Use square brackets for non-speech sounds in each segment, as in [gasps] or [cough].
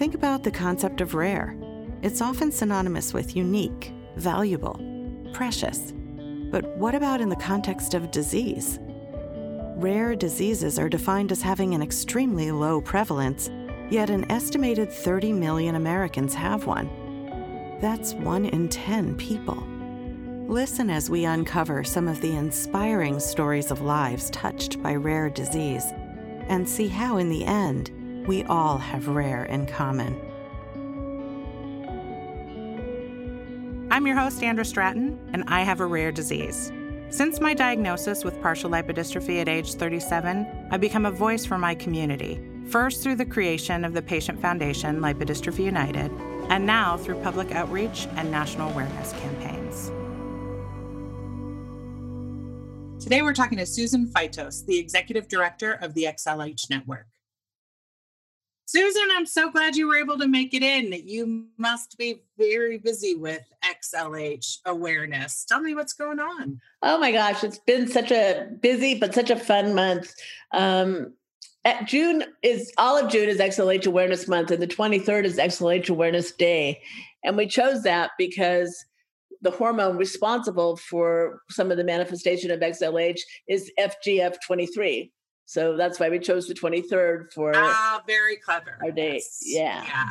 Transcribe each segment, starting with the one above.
Think about the concept of rare. It's often synonymous with unique, valuable, precious. But what about in the context of disease? Rare diseases are defined as having an extremely low prevalence, yet an estimated 30 million Americans have one. That's one in 10 people. Listen as we uncover some of the inspiring stories of lives touched by rare disease and see how, in the end, we all have rare in common. I'm your host, Andra Stratton, and I have a rare disease. Since my diagnosis with partial lipodystrophy at age 37, I've become a voice for my community, first through the creation of the Patient Foundation Lipodystrophy United, and now through public outreach and national awareness campaigns. Today we're talking to Susan Feitos, the Executive Director of the XLH Network. Susan, I'm so glad you were able to make it in. You must be very busy with XLH awareness. Tell me what's going on. Oh my gosh, it's been such a busy but such a fun month. Um, June is all of June is XLH Awareness Month, and the 23rd is XLH Awareness Day. And we chose that because the hormone responsible for some of the manifestation of XLH is FGF23. So that's why we chose the 23rd for ah, very clever. Our date. Yes. Yeah. Yeah.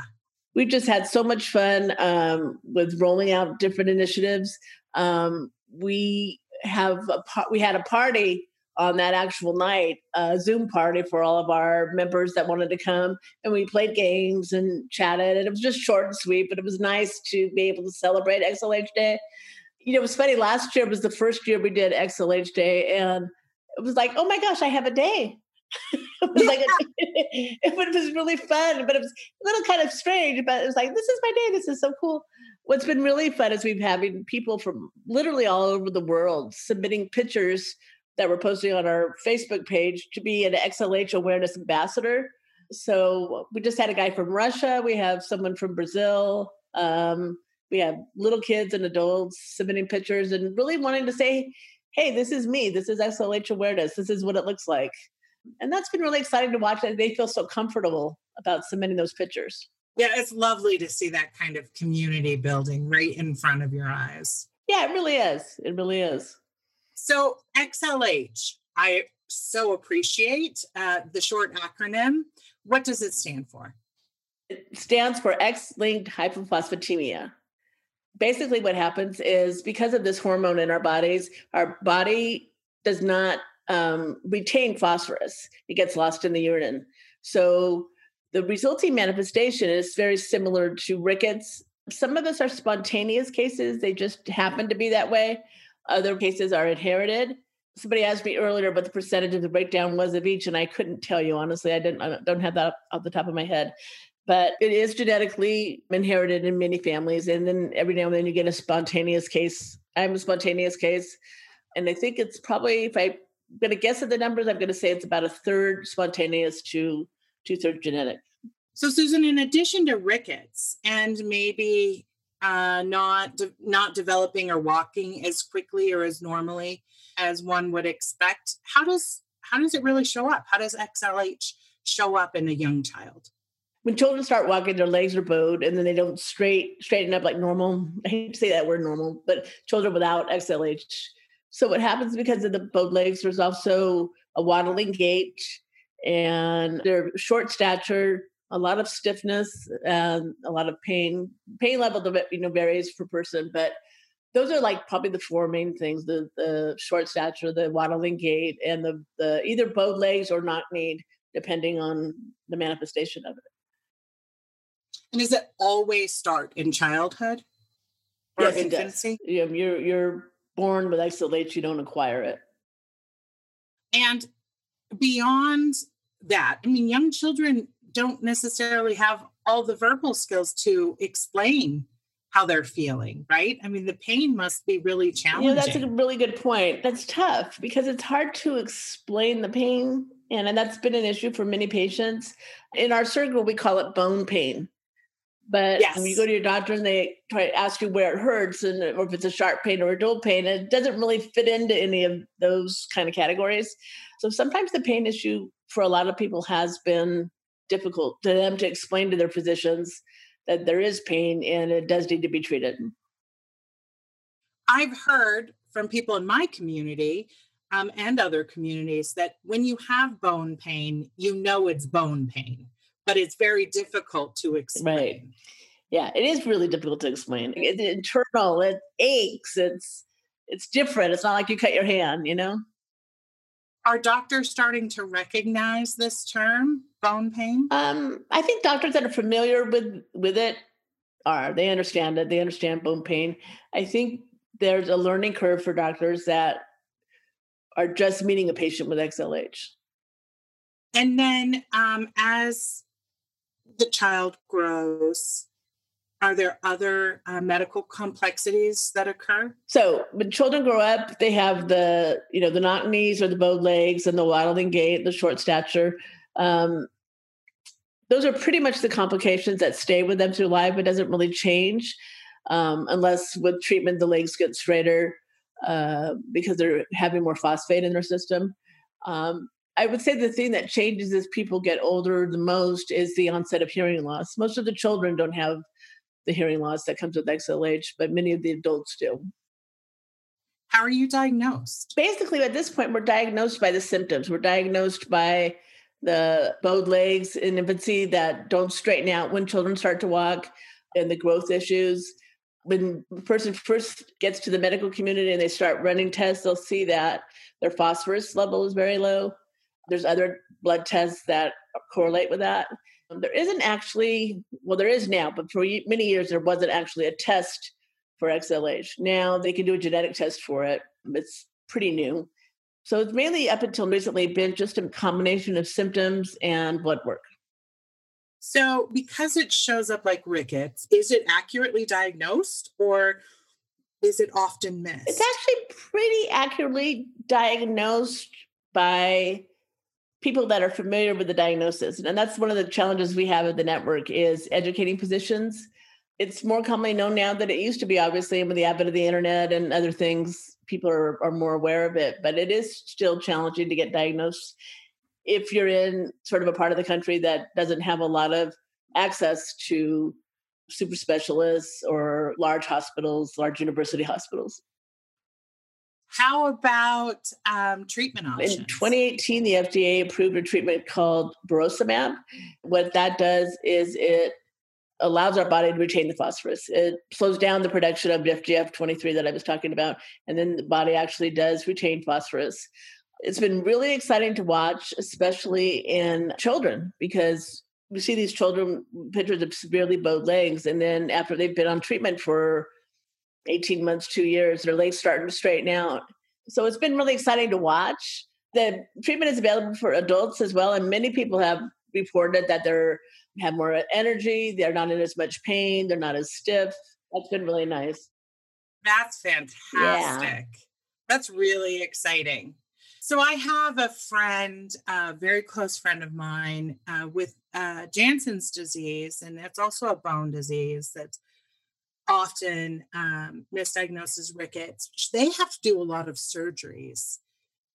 We've just had so much fun um, with rolling out different initiatives. Um, we have a we had a party on that actual night, a Zoom party for all of our members that wanted to come, and we played games and chatted. And it was just short and sweet, but it was nice to be able to celebrate XLH Day. You know, it was funny. Last year was the first year we did XLH Day, and it was like, oh my gosh, I have a day. [laughs] it was like a, [laughs] it was really fun, but it was a little kind of strange. But it was like, this is my day. This is so cool. What's been really fun is we've having people from literally all over the world submitting pictures that we're posting on our Facebook page to be an XLH awareness ambassador. So we just had a guy from Russia. We have someone from Brazil. Um, we have little kids and adults submitting pictures and really wanting to say, hey, this is me. This is XLH awareness. This is what it looks like. And that's been really exciting to watch that they feel so comfortable about submitting those pictures. Yeah, it's lovely to see that kind of community building right in front of your eyes. Yeah, it really is. It really is. So, XLH, I so appreciate uh, the short acronym. What does it stand for? It stands for X linked hypophosphatemia basically what happens is because of this hormone in our bodies, our body does not um, retain phosphorus. It gets lost in the urine. So the resulting manifestation is very similar to rickets. Some of us are spontaneous cases, they just happen to be that way. Other cases are inherited. Somebody asked me earlier what the percentage of the breakdown was of each, and I couldn't tell you honestly. I didn't. I don't have that off the top of my head but it is genetically inherited in many families. And then every now and then you get a spontaneous case. I'm a spontaneous case. And I think it's probably, if I'm going to guess at the numbers, I'm going to say it's about a third spontaneous to two thirds genetic. So, Susan, in addition to rickets and maybe uh, not de- not developing or walking as quickly or as normally as one would expect, how does how does it really show up? How does XLH show up in a young child? When children start walking, their legs are bowed and then they don't straight straighten up like normal. I hate to say that word normal, but children without XLH. So what happens because of the bowed legs, there's also a waddling gait and they're short stature, a lot of stiffness, and a lot of pain. Pain level you know varies per person, but those are like probably the four main things: the the short stature, the waddling gait, and the the either bowed legs or knock kneed, depending on the manifestation of it. And does it always start in childhood or yes, infancy? Yeah, you're you're born with XLH, you don't acquire it. And beyond that, I mean, young children don't necessarily have all the verbal skills to explain how they're feeling, right? I mean, the pain must be really challenging. Yeah, that's a really good point. That's tough because it's hard to explain the pain. And, and that's been an issue for many patients. In our circle, we call it bone pain. But yes. when you go to your doctor and they try to ask you where it hurts and or if it's a sharp pain or a dull pain, it doesn't really fit into any of those kind of categories. So sometimes the pain issue for a lot of people has been difficult to them to explain to their physicians that there is pain and it does need to be treated. I've heard from people in my community um, and other communities that when you have bone pain, you know it's bone pain, but it's very difficult to explain. Right. Yeah, it is really difficult to explain. It's internal. It aches. It's it's different. It's not like you cut your hand, you know. Are doctors starting to recognize this term, bone pain? Um, I think doctors that are familiar with with it are. They understand it. They understand bone pain. I think there's a learning curve for doctors that are just meeting a patient with XLH. And then um, as the child grows, are there other uh, medical complexities that occur? So when children grow up, they have the you know the knock knees or the bowed legs and the waddling gait, the short stature. Um, those are pretty much the complications that stay with them through life. It doesn't really change um, unless with treatment the legs get straighter uh, because they're having more phosphate in their system. Um, I would say the thing that changes as people get older the most is the onset of hearing loss. Most of the children don't have the hearing loss that comes with XLH, but many of the adults do. How are you diagnosed? Basically, at this point, we're diagnosed by the symptoms. We're diagnosed by the bowed legs in infancy that don't straighten out when children start to walk and the growth issues. When the person first gets to the medical community and they start running tests, they'll see that their phosphorus level is very low. There's other blood tests that correlate with that. Um, there isn't actually, well, there is now, but for many years there wasn't actually a test for XLH. Now they can do a genetic test for it. It's pretty new. So it's mainly up until recently been just a combination of symptoms and blood work. So, because it shows up like rickets, is it accurately diagnosed or is it often missed? It's actually pretty accurately diagnosed by people that are familiar with the diagnosis. And that's one of the challenges we have at the network is educating physicians. It's more commonly known now than it used to be obviously and with the advent of the internet and other things people are, are more aware of it but it is still challenging to get diagnosed if you're in sort of a part of the country that doesn't have a lot of access to super specialists or large hospitals large university [laughs] hospitals how about um, treatment options? In 2018, the FDA approved a treatment called burosumab. What that does is it allows our body to retain the phosphorus. It slows down the production of FGF23 that I was talking about, and then the body actually does retain phosphorus. It's been really exciting to watch, especially in children, because we see these children pictures of severely bowed legs, and then after they've been on treatment for 18 months, two years, their legs starting to straighten out. So it's been really exciting to watch. The treatment is available for adults as well, and many people have reported that they're have more energy, they're not in as much pain, they're not as stiff. That's been really nice. That's fantastic. Yeah. That's really exciting. So I have a friend, a very close friend of mine, uh, with uh, Jansen's disease, and it's also a bone disease that's often um, misdiagnosed as rickets. They have to do a lot of surgeries.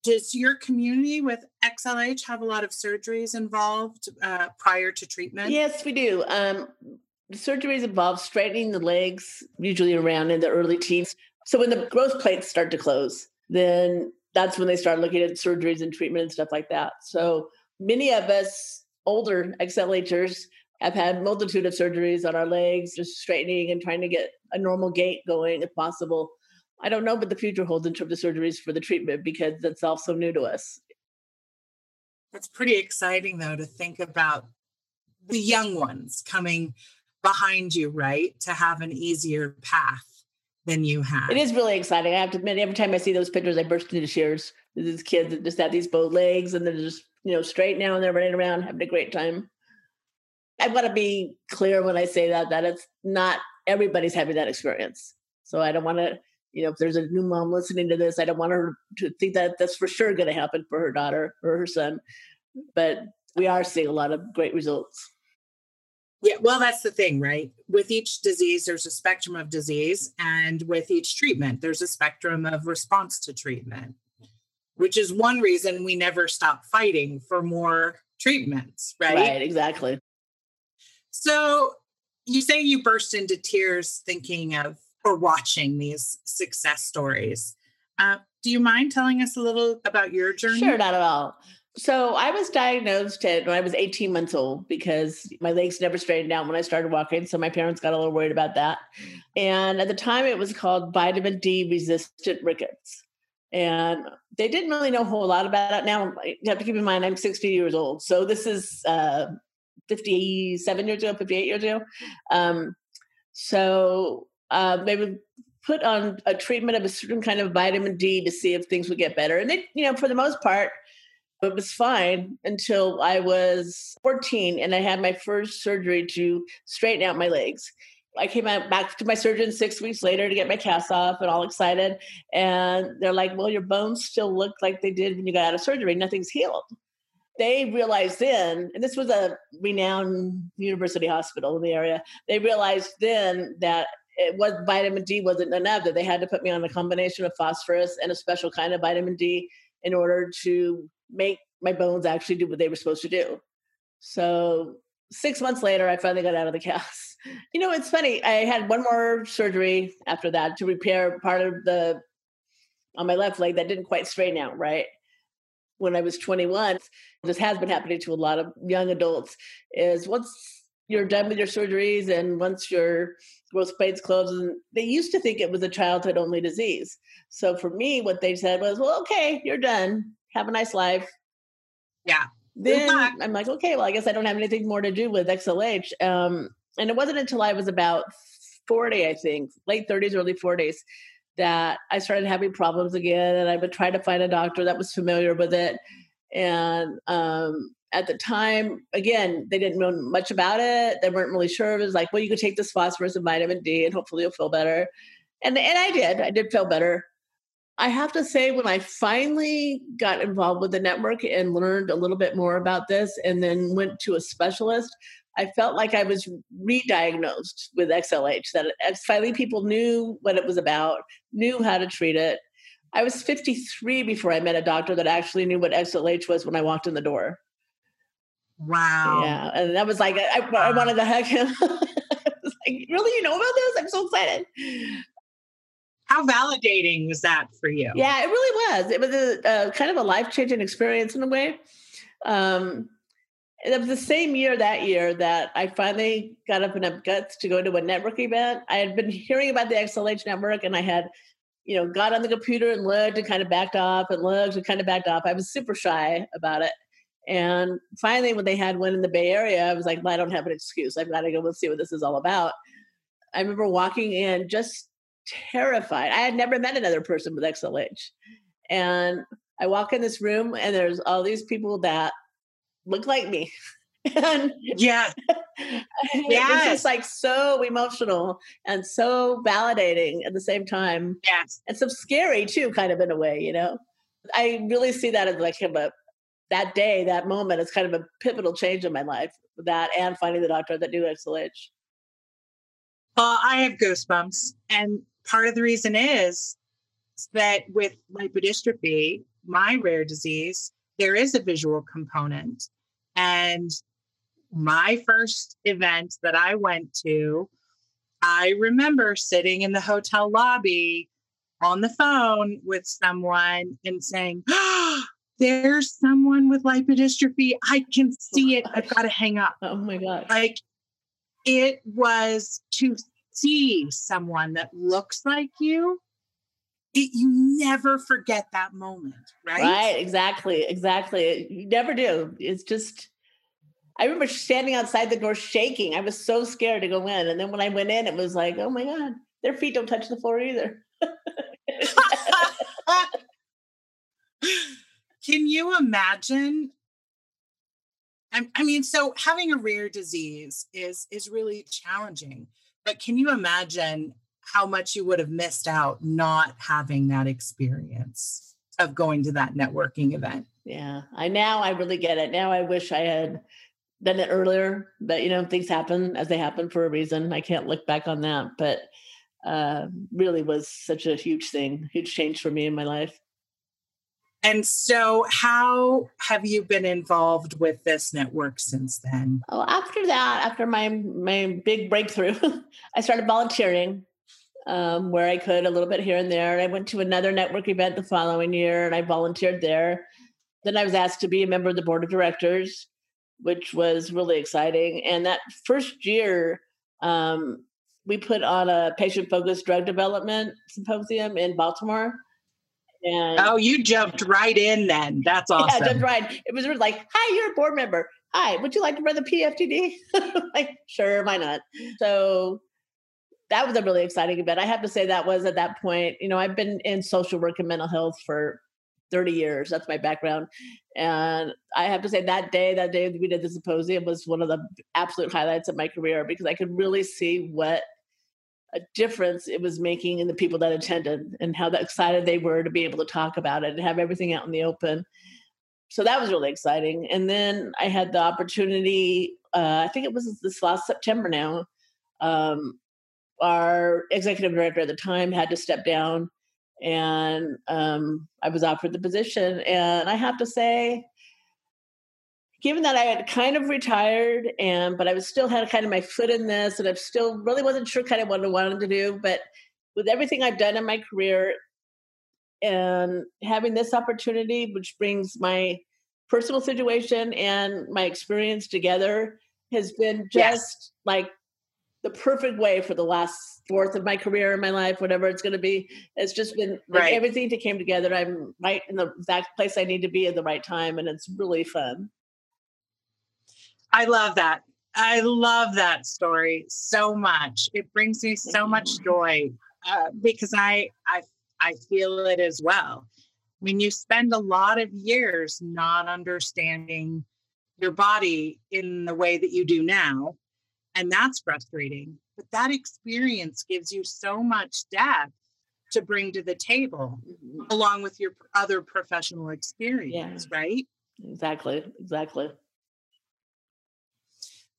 Does your community with XLH have a lot of surgeries involved uh, prior to treatment? Yes, we do. Um, surgeries involve straightening the legs, usually around in the early teens. So when the growth plates start to close, then that's when they start looking at surgeries and treatment and stuff like that. So many of us older XLHers have had multitude of surgeries on our legs, just straightening and trying to get a normal gait going if possible. I don't know what the future holds in terms of surgeries for the treatment because that's also new to us. That's pretty exciting, though, to think about the young ones coming behind you, right? To have an easier path than you have. It is really exciting. I have to admit, every time I see those pictures, I burst into tears. These kids that just have these bow legs and they're just, you know, straight now and they're running around having a great time. I want to be clear when I say that that it's not everybody's having that experience. So I don't want to, you know, if there's a new mom listening to this, I don't want her to think that that's for sure going to happen for her daughter or her son. But we are seeing a lot of great results. Yeah, well, that's the thing, right? With each disease, there's a spectrum of disease, and with each treatment, there's a spectrum of response to treatment, which is one reason we never stop fighting for more treatments, right? Right, exactly. So you say you burst into tears thinking of or watching these success stories. Uh, do you mind telling us a little about your journey? Sure, not at all. So I was diagnosed at, when I was 18 months old because my legs never straightened out when I started walking. So my parents got a little worried about that. And at the time, it was called vitamin D resistant rickets. And they didn't really know a whole lot about it. Now, you have to keep in mind, I'm 60 years old. So this is uh, 57 years ago, 58 years ago. Um, so uh, they would put on a treatment of a certain kind of vitamin D to see if things would get better. And they, you know, for the most part, it was fine until I was 14 and I had my first surgery to straighten out my legs. I came out back to my surgeon six weeks later to get my cast off and all excited. And they're like, Well, your bones still look like they did when you got out of surgery. Nothing's healed. They realized then, and this was a renowned university hospital in the area, they realized then that it was vitamin D wasn't enough, that they had to put me on a combination of phosphorus and a special kind of vitamin D in order to make my bones actually do what they were supposed to do. So six months later, I finally got out of the cast. [laughs] You know, it's funny. I had one more surgery after that to repair part of the on my left leg that didn't quite straighten out right. When I was 21, this has been happening to a lot of young adults. Is once you're done with your surgeries and once your growth plates close and they used to think it was a childhood only disease. So for me, what they said was, "Well, okay, you're done have a nice life. Yeah. Then I'm like, okay, well, I guess I don't have anything more to do with XLH. Um, and it wasn't until I was about 40, I think, late 30s, early 40s, that I started having problems again. And I would try to find a doctor that was familiar with it. And um, at the time, again, they didn't know much about it. They weren't really sure. It was like, well, you could take this phosphorus and vitamin D, and hopefully you'll feel better. And and I did. I did feel better. I have to say, when I finally got involved with the network and learned a little bit more about this and then went to a specialist, I felt like I was re diagnosed with XLH, that finally people knew what it was about, knew how to treat it. I was 53 before I met a doctor that actually knew what XLH was when I walked in the door. Wow. Yeah. And that was like, I, I wanted to hug him. [laughs] like, really? You know about this? I'm so excited. How validating was that for you? Yeah, it really was. It was a, a kind of a life changing experience in a way. Um, it was the same year that year that I finally got up enough guts to go to a network event. I had been hearing about the XLH network and I had, you know, got on the computer and looked and kind of backed off and looked and kind of backed off. I was super shy about it. And finally, when they had one in the Bay Area, I was like, well, I don't have an excuse. I've got to go and see what this is all about. I remember walking in just terrified. I had never met another person with XLH. And I walk in this room and there's all these people that look like me. [laughs] and yeah. yeah. [laughs] It's just like so emotional and so validating at the same time. Yes. And so scary too, kind of in a way, you know. I really see that as like a that day, that moment is kind of a pivotal change in my life. That and finding the doctor that knew XLH. Well, I have goosebumps. And part of the reason is that with lipodystrophy, my rare disease, there is a visual component. And my first event that I went to, I remember sitting in the hotel lobby on the phone with someone and saying, oh, [gasps] There's someone with lipodystrophy. I can oh see it. I've got to hang up. Oh my God. Like it was to see someone that looks like you, it, you never forget that moment, right? Right, exactly, exactly. You never do. It's just, I remember standing outside the door shaking. I was so scared to go in. And then when I went in, it was like, oh my God, their feet don't touch the floor either. [laughs] Can you imagine I, mean, so having a rare disease is is really challenging. But can you imagine how much you would have missed out not having that experience of going to that networking event? Yeah, I now I really get it. Now I wish I had done it earlier. But you know, things happen as they happen for a reason. I can't look back on that, but uh, really was such a huge thing, huge change for me in my life. And so, how have you been involved with this network since then? Oh, after that, after my my big breakthrough, [laughs] I started volunteering um, where I could a little bit here and there. And I went to another network event the following year, and I volunteered there. Then I was asked to be a member of the board of directors, which was really exciting. And that first year, um, we put on a patient focused drug development symposium in Baltimore and oh, you jumped right in then. That's awesome. [laughs] Yeah, jumped right. It was like, hi, you're a board member. Hi, would you like to run the PFDD? [laughs] like, sure, why not? So that was a really exciting event. I have to say that was at that point, you know, I've been in social work and mental health for 30 years. That's my background. And I have to say that day, that day we did the symposium was one of the absolute highlights of my career because I could really see what a difference it was making in the people that attended and how excited they were to be able to talk about it and have everything out in the open. So that was really exciting. And then I had the opportunity, uh, I think it was this last September now. Um, our executive director at the time had to step down, and um, I was offered the position. And I have to say, given that I had kind of retired and but I was still had kind of my foot in this and I still really wasn't sure kind of what I wanted to do. But with everything I've done in my career and having this opportunity, which brings my personal situation and my experience together, has been just yes. like the perfect way for the last fourth of my career in my life, whatever it's going to be. It's just been like right. everything that came together. I'm right in the exact place I need to be at the right time, and it's really fun. I love that. I love that story so much. It brings me so much joy uh, because I, I I feel it as well. When you spend a lot of years not understanding your body in the way that you do now, and that's frustrating. But that experience gives you so much depth to bring to the table, mm-hmm. along with your other professional experience, yeah. right? Exactly. Exactly.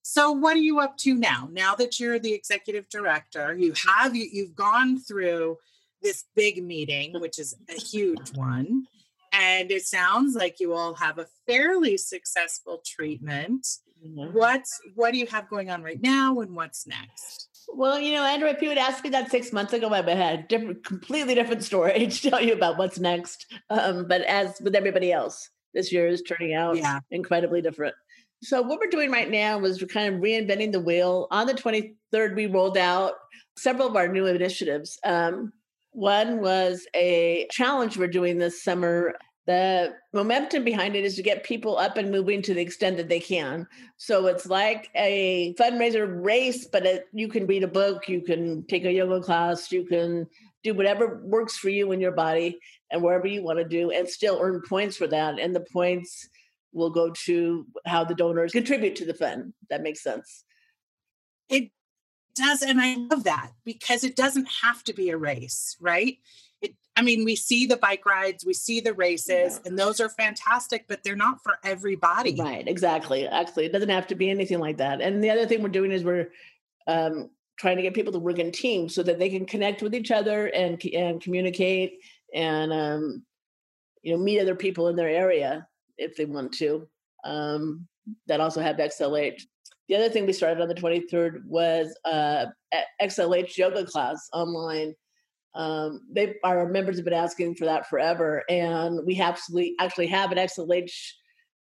So what are you up to now? Now that you're the executive director, you have you, you've gone through this big meeting, [laughs] which is a huge one. And it sounds like you all have a fairly successful treatment. Mm-hmm. What's what do you have going on right now and what's next? Well, you know, Andrew, if you had asked me that six months ago, I would have had a different, completely different story [laughs] to tell you about what's next. Um, but as with everybody else, this year is turning out yeah. incredibly different. So what we're doing right now is we're kind of reinventing the wheel. On the 23rd, we rolled out several of our new initiatives. Um, one was a challenge we're doing this summer. The momentum behind it is to get people up and moving to the extent that they can. So it's like a fundraiser race, but it, you can read a book, you can take a yoga class, you can do whatever works for you and your body and wherever you want to do and still earn points for that. And the points will go to how the donors contribute to the fund. That makes sense. It does. And I love that because it doesn't have to be a race, right? I mean, we see the bike rides, we see the races, yeah. and those are fantastic, but they're not for everybody. Right, exactly. Actually, it doesn't have to be anything like that. And the other thing we're doing is we're um, trying to get people to work in teams so that they can connect with each other and and communicate and um, you know meet other people in their area if they want to. Um, that also have XLH. The other thing we started on the 23rd was uh, XLH yoga class online. Um, they our members have been asking for that forever, and we absolutely actually have an XLH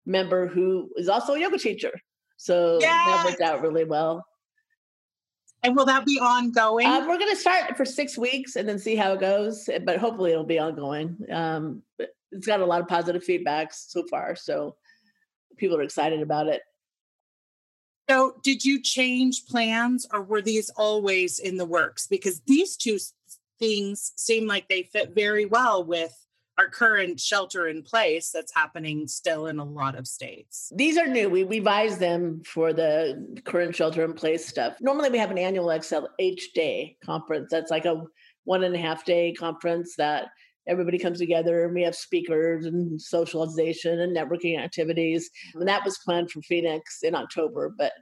member who is also a yoga teacher. So yes! that worked out really well. And will that be ongoing? Uh, we're going to start for six weeks and then see how it goes, but hopefully it'll be ongoing. Um, it's got a lot of positive feedbacks so far. So people are excited about it. So, did you change plans or were these always in the works? Because these two things seem like they fit very well with our current shelter in place that's happening still in a lot of states. These are new. We revised them for the current shelter in place stuff. Normally, we have an annual XLH Day conference. That's like a one and a half day conference that everybody comes together and we have speakers and socialization and networking activities. And that was planned for Phoenix in October, but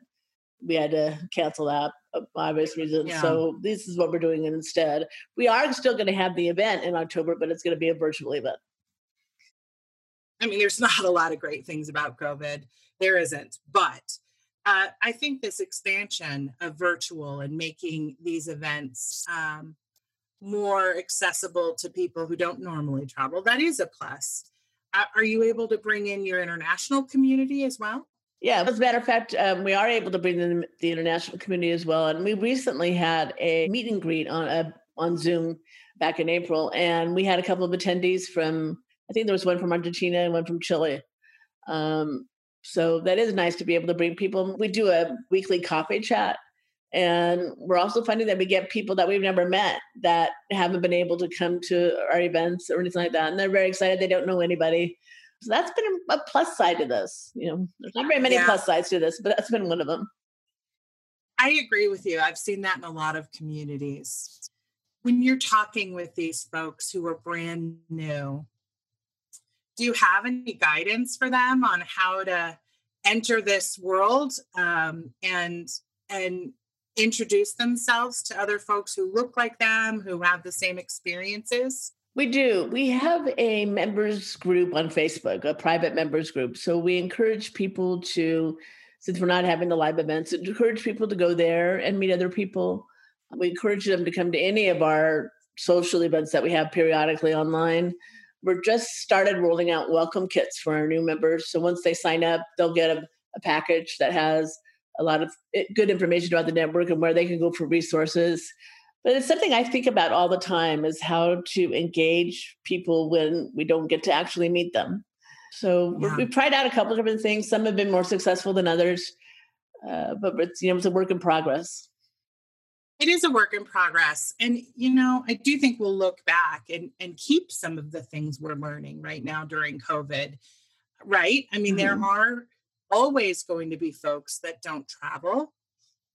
we had to cancel that for obvious reasons. Yeah. So this is what we're doing instead. We are still going to have the event in October, but it's going to be a virtual event. I mean, there's [laughs] not a lot of great things about COVID. There isn't. But uh, I think this expansion of virtual and making these events um, more accessible to people who don't normally travel, that is a plus. Uh, are you able to bring in your international community as well? Yeah, as a matter of fact, um, we are able to bring in the international community as well. And we recently had a meet and greet on a, on Zoom back in April, and we had a couple of attendees from I think there was one from Argentina and one from Chile. Um, so that is nice to be able to bring people. We do a weekly coffee chat, and we're also finding that we get people that we've never met that haven't been able to come to our events or anything like that, and they're very excited. They don't know anybody. So that's been a plus side to this. You know, there's not very many yeah. plus sides to this, but that's been one of them. I agree with you. I've seen that in a lot of communities. When you're talking with these folks who are brand new, do you have any guidance for them on how to enter this world um, and and introduce themselves to other folks who look like them who have the same experiences we do we have a members group on facebook a private members group so we encourage people to since we're not having the live events encourage people to go there and meet other people we encourage them to come to any of our social events that we have periodically online we're just started rolling out welcome kits for our new members. So once they sign up, they'll get a, a package that has a lot of eh, good information about the network and where they can go for resources. But it's something I think about all the time is how to engage people when we don't get to actually meet them. So yeah. we've tried out a couple of different things. Some have been more successful than others, uh, but it's you know it's a work in progress it is a work in progress and you know i do think we'll look back and and keep some of the things we're learning right now during covid right i mean mm-hmm. there are always going to be folks that don't travel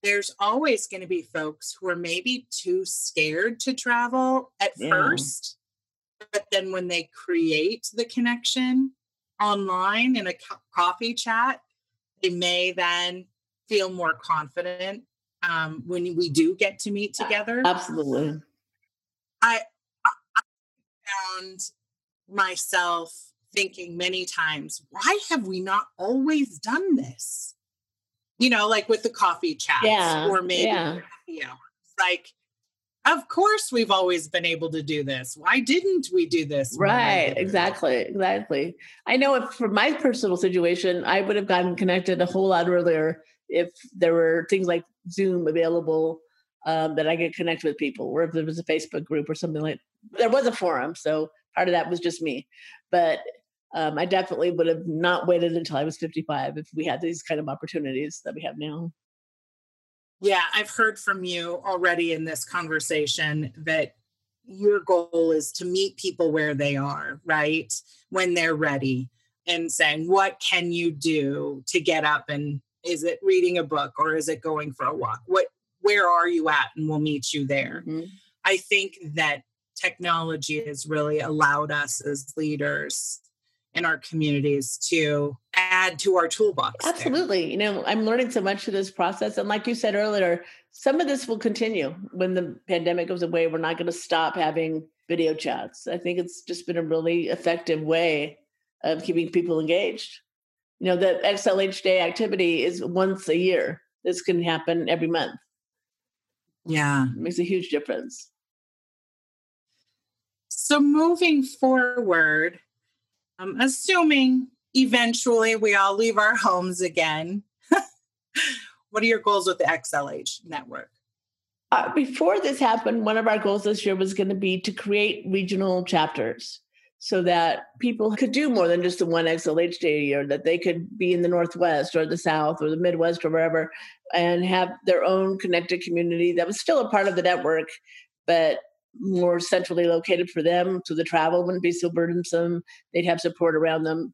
there's always going to be folks who are maybe too scared to travel at yeah. first but then when they create the connection online in a co- coffee chat they may then feel more confident um, when we do get to meet together. Absolutely. I, I found myself thinking many times, why have we not always done this? You know, like with the coffee chats yeah, or maybe yeah. you know, like of course we've always been able to do this. Why didn't we do this? Right, exactly, exactly. I know if for my personal situation, I would have gotten connected a whole lot earlier if there were things like Zoom available um, that I could connect with people, or if there was a Facebook group or something like. There was a forum, so part of that was just me, but um, I definitely would have not waited until I was 55 if we had these kind of opportunities that we have now. Yeah, I've heard from you already in this conversation that your goal is to meet people where they are, right? When they're ready and saying, what can you do to get up and is it reading a book or is it going for a walk? What where are you at? And we'll meet you there. Mm-hmm. I think that technology has really allowed us as leaders in our communities to add to our toolbox. Absolutely. There. You know, I'm learning so much through this process. And like you said earlier, some of this will continue when the pandemic goes away. We're not going to stop having video chats. I think it's just been a really effective way of keeping people engaged you know the xlh day activity is once a year this can happen every month yeah it makes a huge difference so moving forward i'm assuming eventually we all leave our homes again. [laughs] What are your goals with the xlh network? Uh, before this happened one of our goals this year was going to be to create regional chapters so that people could do more than just the one XLH day a year, that they could be in the Northwest or the South or the Midwest or wherever and have their own connected community that was still a part of the network, but more centrally located for them. So the travel wouldn't be so burdensome. They'd have support around them.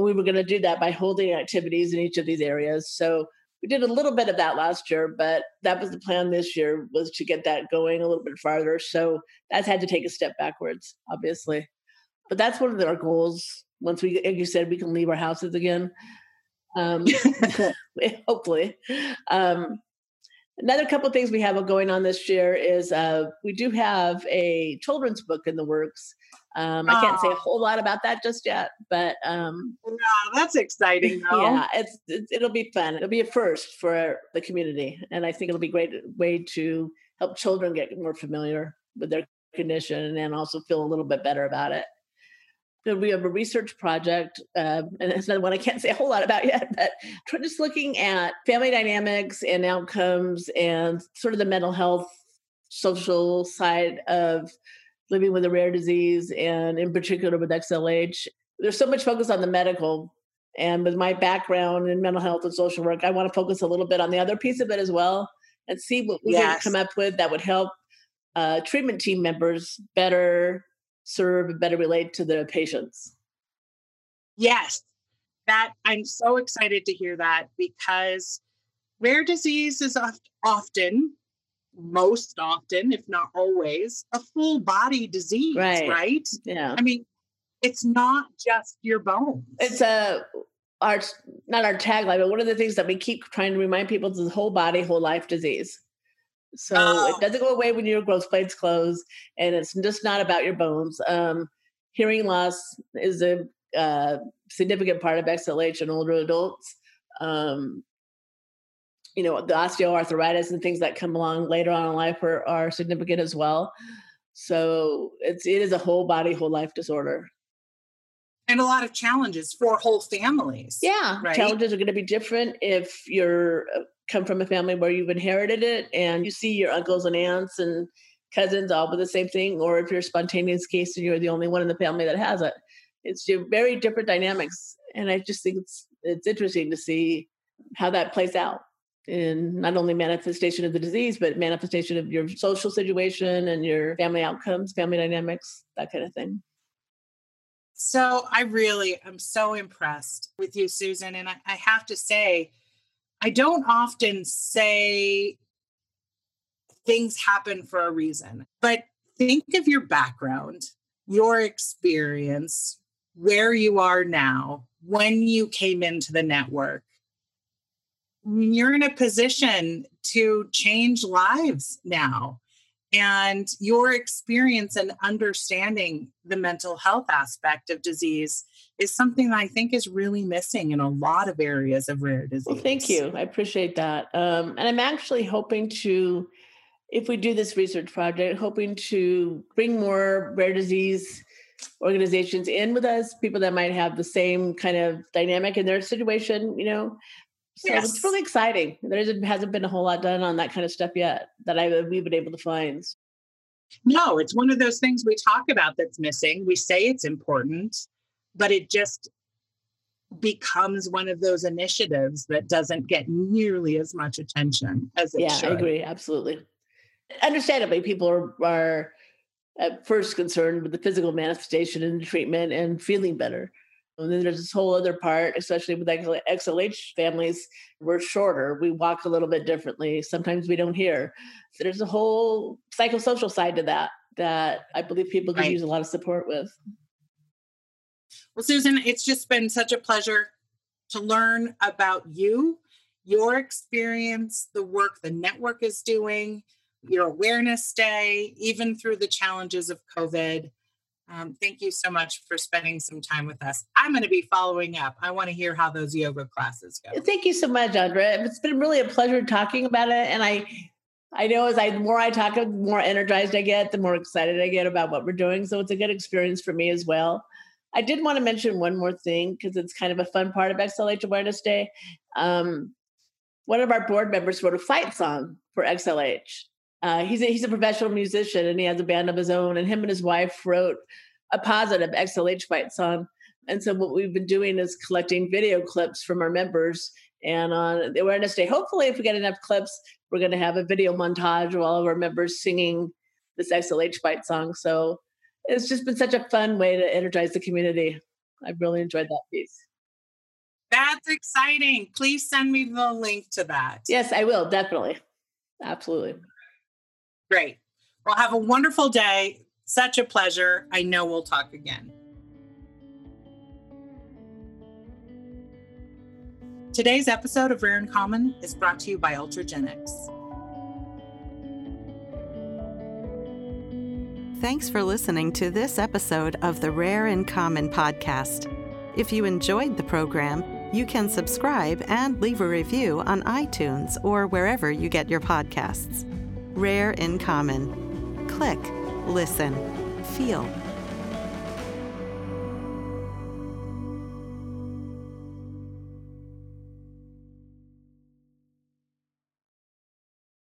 We were going to do that by holding activities in each of these areas. So we did a little bit of that last year, but that was the plan this year was to get that going a little bit farther. So that's had to take a step backwards, obviously but that's one of our goals. Once we, like you said, we can leave our houses again. Um, [laughs] [laughs] hopefully. Um, Another couple things we have going on this year is uh, we do have a children's book in the works. Um, I can't say a whole lot about that just yet, but um, that's exciting. Though. Yeah, it's, it's, it'll be fun. It'll be a first for the community, and I think it'll be a great way to help children get more familiar with their condition and also feel a little bit better about it we have a research project, uh, and it's another one I can't say a whole lot about yet, but just looking at family dynamics and outcomes and sort of the mental health, social side of living with a rare disease, and in particular with XLH. There's so much focus on the medical. And with my background in mental health and social work, I want to focus a little bit on the other piece of it as well and see what we yes. can come up with that would help uh, treatment team members better serve and better relate to the patients. Yes, that I'm so excited to hear that because rare disease is often, most often, if not always, a full body disease, right? right? Yeah. I mean, it's not just your bones. It's a our not our tagline, but one of the things that we keep trying to remind people is whole body, whole life disease. So oh. it doesn't go away when your growth plates close, and it's just not about your bones. Um, hearing loss is a uh, significant part of XLH in older adults. Um, you know, the osteoarthritis and things that come along later on in life are, are significant as well. So it's it is a whole body, whole life disorder. And a lot of challenges for whole families. Yeah, right? challenges are going to be different if you're uh, come from a family where you've inherited it and you see your uncles and aunts and cousins all with the same thing, or if you're a spontaneous case and you're the only one in the family that has it. It's very different dynamics. And I just think it's it's interesting to see how that plays out in not only manifestation of the disease, but manifestation of your social situation and your family outcomes, family dynamics, that kind of thing. So I really am so impressed with you, Susan. And I, I have to say, I don't often say things happen for a reason, but think of your background, your experience, where you are now, when you came into the network. You're in a position to change lives now. And your experience and understanding the mental health aspect of disease is something that I think is really missing in a lot of areas of rare disease. Well, thank you. I appreciate that. Um, and I'm actually hoping to, if we do this research project, hoping to bring more rare disease organizations in with us, people that might have the same kind of dynamic in their situation, you know. So yes. it's really exciting. There hasn't been a whole lot done on that kind of stuff yet that I we've been able to find. No, it's one of those things we talk about that's missing. We say it's important, but it just becomes one of those initiatives that doesn't get nearly as much attention as it yeah, should. I agree. Absolutely. Understandably, people are, are at first concerned with the physical manifestation and treatment and feeling better. And then there's this whole other part, especially with XLH families, we're shorter. We walk a little bit differently. Sometimes we don't hear. So there's a whole psychosocial side to that that I believe people can right. use a lot of support with. Well, Susan, it's just been such a pleasure to learn about you, your experience, the work the network is doing, your awareness day, even through the challenges of COVID. Um, thank you so much for spending some time with us. I'm going to be following up. I want to hear how those yoga classes go. Thank you so much, Andrea. It's been really a pleasure talking about it, and I, I know as I the more I talk, the more energized I get, the more excited I get about what we're doing. So it's a good experience for me as well. I did want to mention one more thing because it's kind of a fun part of XLH Awareness Day. Um, one of our board members wrote a fight song for XLH. Uh, he's a, he's a professional musician and he has a band of his own. And him and his wife wrote a positive XLH fight song. And so what we've been doing is collecting video clips from our members. And on the Awareness Day, hopefully, if we get enough clips, we're going to have a video montage of all of our members singing this XLH fight song. So it's just been such a fun way to energize the community. I've really enjoyed that piece. That's exciting. Please send me the link to that. Yes, I will. Definitely. Absolutely. Great. Well, have a wonderful day. Such a pleasure. I know we'll talk again. Today's episode of Rare in Common is brought to you by Ultragenyx. Thanks for listening to this episode of the Rare in Common podcast. If you enjoyed the program, you can subscribe and leave a review on iTunes or wherever you get your podcasts. Rare in Common. Click, listen, feel